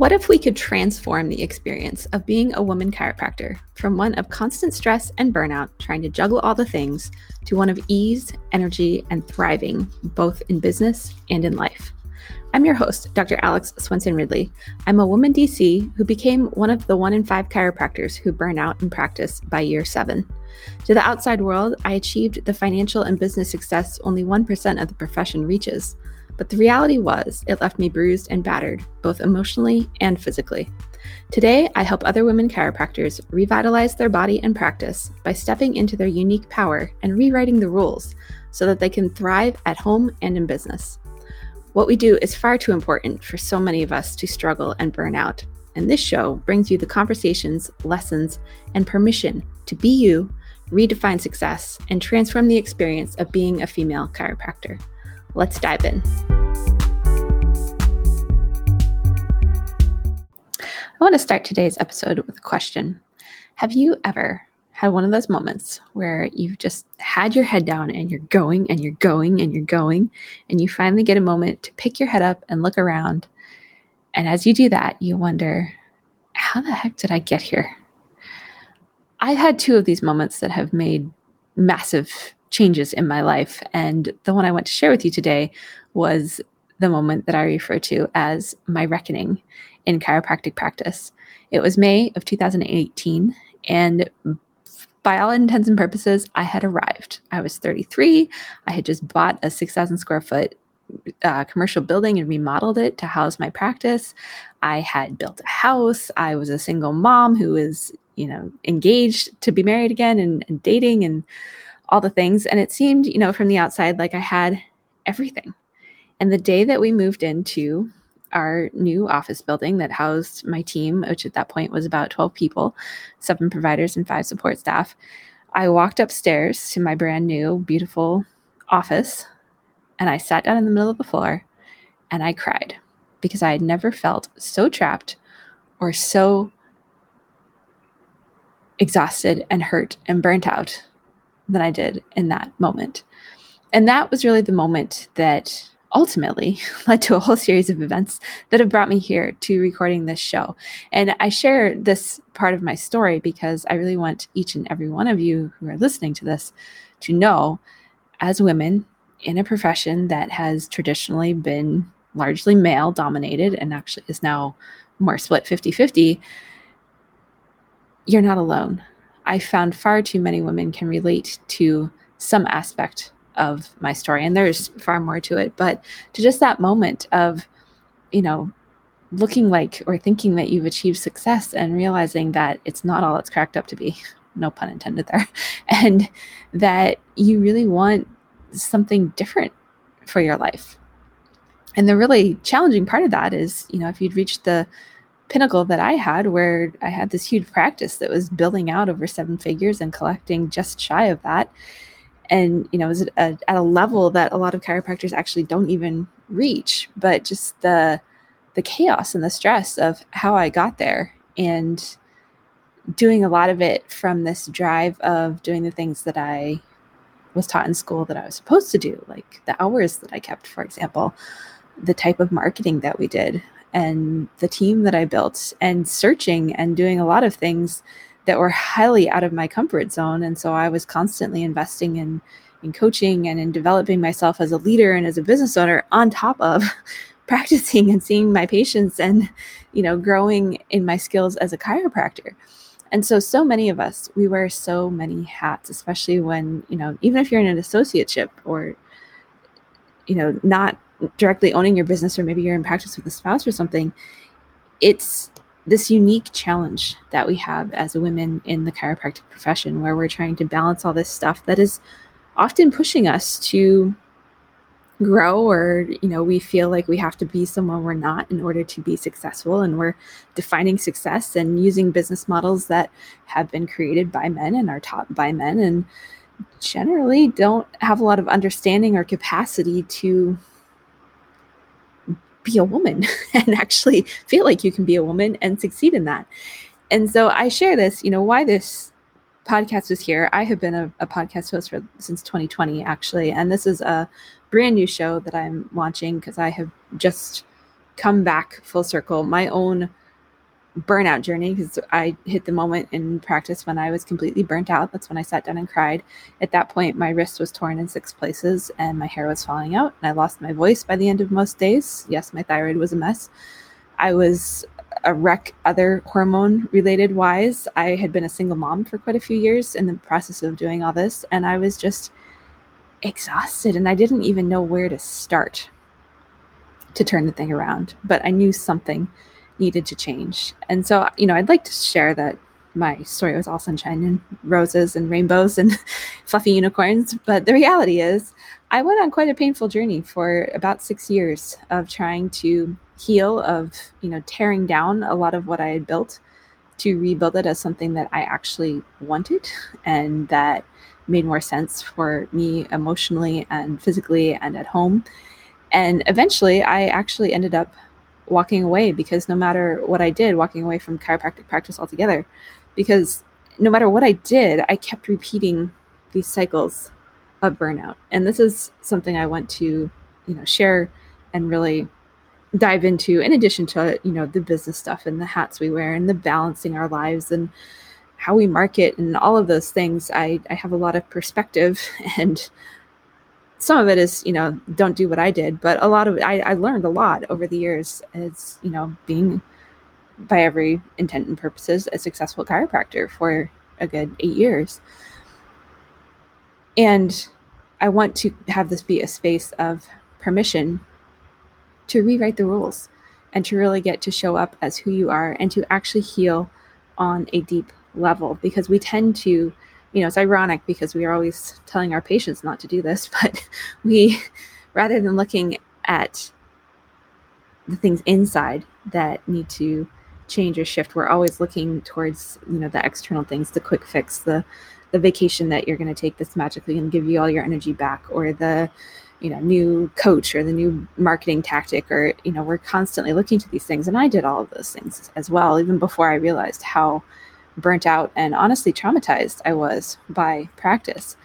What if we could transform the experience of being a woman chiropractor from one of constant stress and burnout, trying to juggle all the things, to one of ease, energy, and thriving, both in business and in life? I'm your host, Dr. Alex Swenson Ridley. I'm a woman DC who became one of the one in five chiropractors who burn out in practice by year seven. To the outside world, I achieved the financial and business success only 1% of the profession reaches. But the reality was, it left me bruised and battered, both emotionally and physically. Today, I help other women chiropractors revitalize their body and practice by stepping into their unique power and rewriting the rules so that they can thrive at home and in business. What we do is far too important for so many of us to struggle and burn out. And this show brings you the conversations, lessons, and permission to be you, redefine success, and transform the experience of being a female chiropractor. Let's dive in. I want to start today's episode with a question. Have you ever had one of those moments where you've just had your head down and you're going and you're going and you're going, and you finally get a moment to pick your head up and look around? And as you do that, you wonder, how the heck did I get here? I've had two of these moments that have made massive changes in my life. And the one I want to share with you today was the moment that I refer to as my reckoning in chiropractic practice. It was May of 2018, and by all intents and purposes, I had arrived. I was 33. I had just bought a 6,000 square foot uh, commercial building and remodeled it to house my practice. I had built a house. I was a single mom who was, you know, engaged to be married again and, and dating and all the things. And it seemed, you know, from the outside, like I had everything. And the day that we moved into our new office building that housed my team, which at that point was about 12 people, seven providers, and five support staff, I walked upstairs to my brand new, beautiful office and I sat down in the middle of the floor and I cried because I had never felt so trapped or so exhausted and hurt and burnt out than I did in that moment. And that was really the moment that ultimately led to a whole series of events that have brought me here to recording this show. And I share this part of my story because I really want each and every one of you who are listening to this to know as women in a profession that has traditionally been largely male dominated and actually is now more split 50 50, you're not alone. I found far too many women can relate to some aspect of my story, and there's far more to it, but to just that moment of, you know, looking like or thinking that you've achieved success and realizing that it's not all it's cracked up to be, no pun intended there, and that you really want something different for your life. And the really challenging part of that is, you know, if you'd reached the pinnacle that I had where I had this huge practice that was building out over seven figures and collecting just shy of that. And, you know, it was at a, at a level that a lot of chiropractors actually don't even reach, but just the, the chaos and the stress of how I got there and doing a lot of it from this drive of doing the things that I was taught in school that I was supposed to do, like the hours that I kept, for example, the type of marketing that we did and the team that I built and searching and doing a lot of things that were highly out of my comfort zone. And so I was constantly investing in in coaching and in developing myself as a leader and as a business owner on top of practicing and seeing my patients and you know growing in my skills as a chiropractor. And so so many of us we wear so many hats especially when you know even if you're in an associateship or you know not directly owning your business or maybe you're in practice with a spouse or something it's this unique challenge that we have as women in the chiropractic profession where we're trying to balance all this stuff that is often pushing us to grow or you know we feel like we have to be someone we're not in order to be successful. And we're defining success and using business models that have been created by men and are taught by men and generally don't have a lot of understanding or capacity to be a woman and actually feel like you can be a woman and succeed in that. And so I share this, you know, why this podcast is here. I have been a, a podcast host for since 2020, actually, and this is a brand new show that I'm launching because I have just come back full circle, my own burnout journey, because I hit the moment in practice when I was completely burnt out. That's when I sat down and cried. At that point, my wrist was torn in six places and my hair was falling out, and I lost my voice by the end of most days. Yes, my thyroid was a mess. I was a wreck other hormone related wise. I had been a single mom for quite a few years in the process of doing all this, and I was just exhausted and I didn't even know where to start to turn the thing around. But I knew something needed to change. And so, you know, I'd like to share that my story was all sunshine and roses and rainbows and fluffy unicorns. But the reality is, I went on quite a painful journey for about six years of trying to heal, of, you know, tearing down a lot of what I had built to rebuild it as something that I actually wanted and that made more sense for me emotionally and physically and at home. And eventually, I actually ended up walking away because no matter what I did, walking away from chiropractic practice altogether, because no matter what I did, I kept repeating these cycles of burnout. And this is something I want to, you know, share and really dive into in addition to, you know, the business stuff and the hats we wear and the balancing our lives and how we market and all of those things. I, I have a lot of perspective and some of it is you know don't do what i did but a lot of I, I learned a lot over the years as you know being by every intent and purposes a successful chiropractor for a good eight years. And i want to have this be a space of permission to rewrite the rules and to really get to show up as who you are and to actually heal on a deep level because we tend to you know, it's ironic because we are always telling our patients not to do this, but we, rather than looking at the things inside that need to change or shift, we're always looking towards, you know, the external things, the quick fix, the the vacation that you're going to take that's magically going to give you all your energy back, or the, you know, new coach or the new marketing tactic, or you know, we're constantly looking to these things. And I did all of those things as well, even before I realized how burnt out and honestly traumatized I was by practice.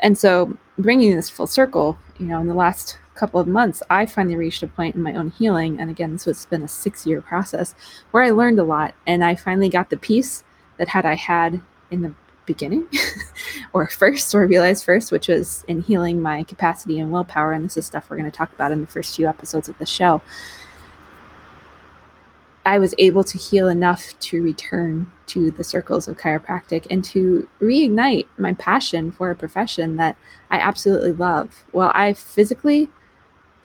And so, bringing this full circle, you know, in the last couple of months, I finally reached a point in my own healing. And again, this has been a six year process where I learned a lot. And I finally got the peace that had I had in the beginning or first or realized first, which was in healing my capacity and willpower. And this is stuff we're going to talk about in the first few episodes of the show. I was able to heal enough to return to the circles of chiropractic and to reignite my passion for a profession that I absolutely love. While I physically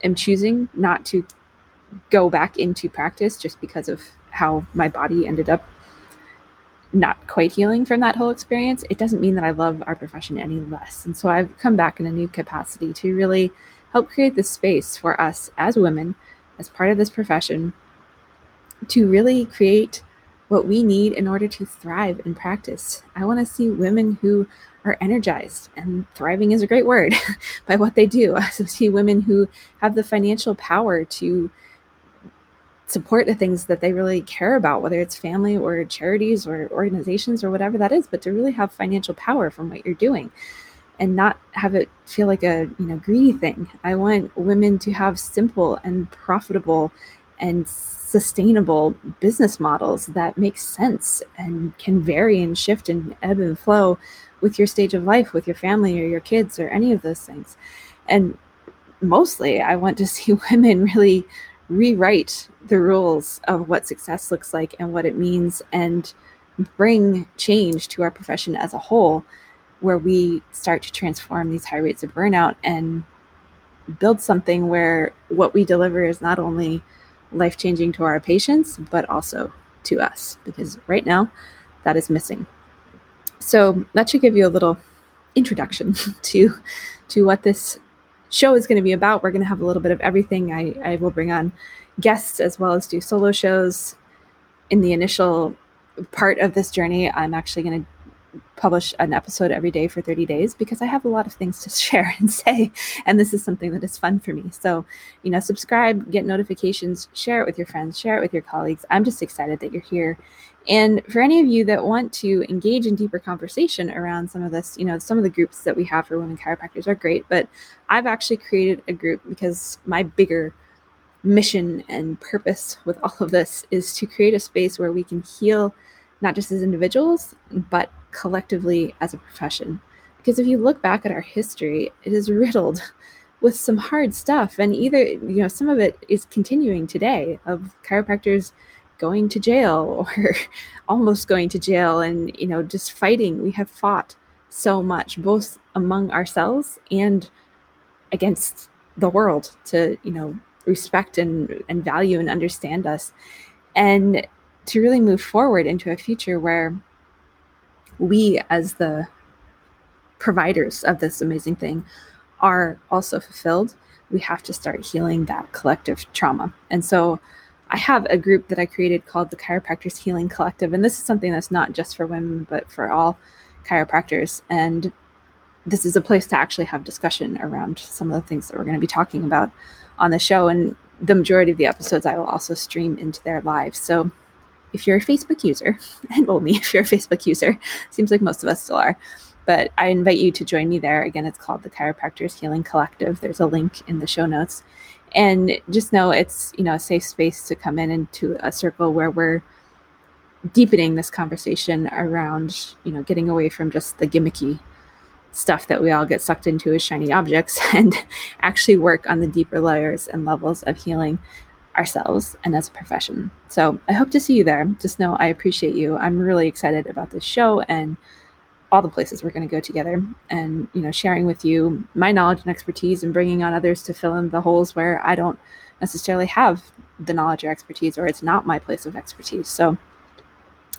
am choosing not to go back into practice just because of how my body ended up not quite healing from that whole experience, it doesn't mean that I love our profession any less. And so I've come back in a new capacity to really help create this space for us as women, as part of this profession, to really create what we need in order to thrive in practice. I want to see women who are energized, and thriving is a great word by what they do. I also see women who have the financial power to support the things that they really care about, whether it's family or charities or organizations or whatever that is, but to really have financial power from what you're doing and not have it feel like a you know greedy thing. I want women to have simple and profitable and sustainable business models that make sense and can vary and shift and ebb and flow with your stage of life, with your family or your kids or any of those things. And mostly, I want to see women really rewrite the rules of what success looks like and what it means and bring change to our profession as a whole, where we start to transform these high rates of burnout and build something where what we deliver is not only life changing to our patients, but also to us, because right now that is missing. So that should give you a little introduction to to what this show is going to be about. We're going to have a little bit of everything. I, I will bring on guests as well as do solo shows. In the initial part of this journey, I'm actually going to publish an episode every day for 30 days because I have a lot of things to share and say. And this is something that is fun for me. So, you know, subscribe, get notifications, share it with your friends, share it with your colleagues. I'm just excited that you're here. And for any of you that want to engage in deeper conversation around some of this, you know, some of the groups that we have for women chiropractors are great, but I've actually created a group because my bigger mission and purpose with all of this is to create a space where we can heal not just as individuals, but collectively as a profession. Because if you look back at our history, it is riddled with some hard stuff. And either, you know, some of it is continuing today of chiropractors going to jail or almost going to jail and, you know, just fighting. We have fought so much, both among ourselves and against the world to, you know, respect and, and value and understand us. And to really move forward into a future where we, as the providers of this amazing thing, are also fulfilled, we have to start healing that collective trauma. And so I have a group that I created called the Chiropractors Healing Collective. And this is something that's not just for women, but for all chiropractors. And this is a place to actually have discussion around some of the things that we're going to be talking about on the show. And the majority of the episodes I will also stream into their lives. So if you're a Facebook user, and only if you're a Facebook user. Seems like most of us still are. But I invite you to join me there. Again, it's called the Chiropractors Healing Collective. There's a link in the show notes. And just know it's, you know, a safe space to come in into a circle where we're deepening this conversation around, you know, getting away from just the gimmicky stuff that we all get sucked into as shiny objects and actually work on the deeper layers and levels of healing ourselves and as a profession. So I hope to see you there. Just know I appreciate you. I'm really excited about this show and all the places we're going to go together and you know sharing with you my knowledge and expertise and bringing on others to fill in the holes where I don't necessarily have the knowledge or expertise or it's not my place of expertise. So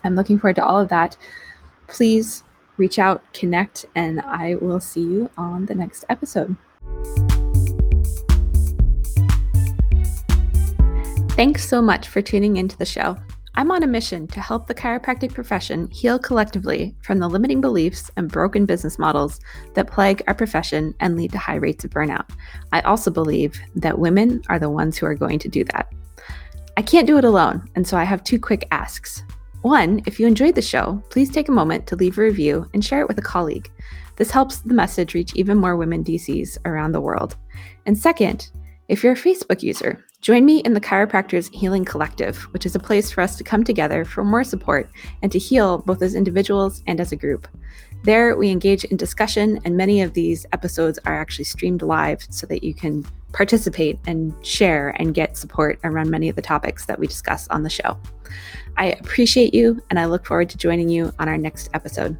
I'm looking forward to all of that. Please reach out, connect, and I will see you on the next episode. Thanks so much for tuning into the show. I'm on a mission to help the chiropractic profession heal collectively from the limiting beliefs and broken business models that plague our profession and lead to high rates of burnout. I also believe that women are the ones who are going to do that. I can't do it alone, and so I have two quick asks. One, if you enjoyed the show, please take a moment to leave a review and share it with a colleague. This helps the message reach even more women DCs around the world. And second, if you're a Facebook user, join me in the Chiropractors Healing Collective, which is a place for us to come together for more support and to heal both as individuals and as a group. There, we engage in discussion, and many of these episodes are actually streamed live so that you can participate and share and get support around many of the topics that we discuss on the show. I appreciate you, and I look forward to joining you on our next episode.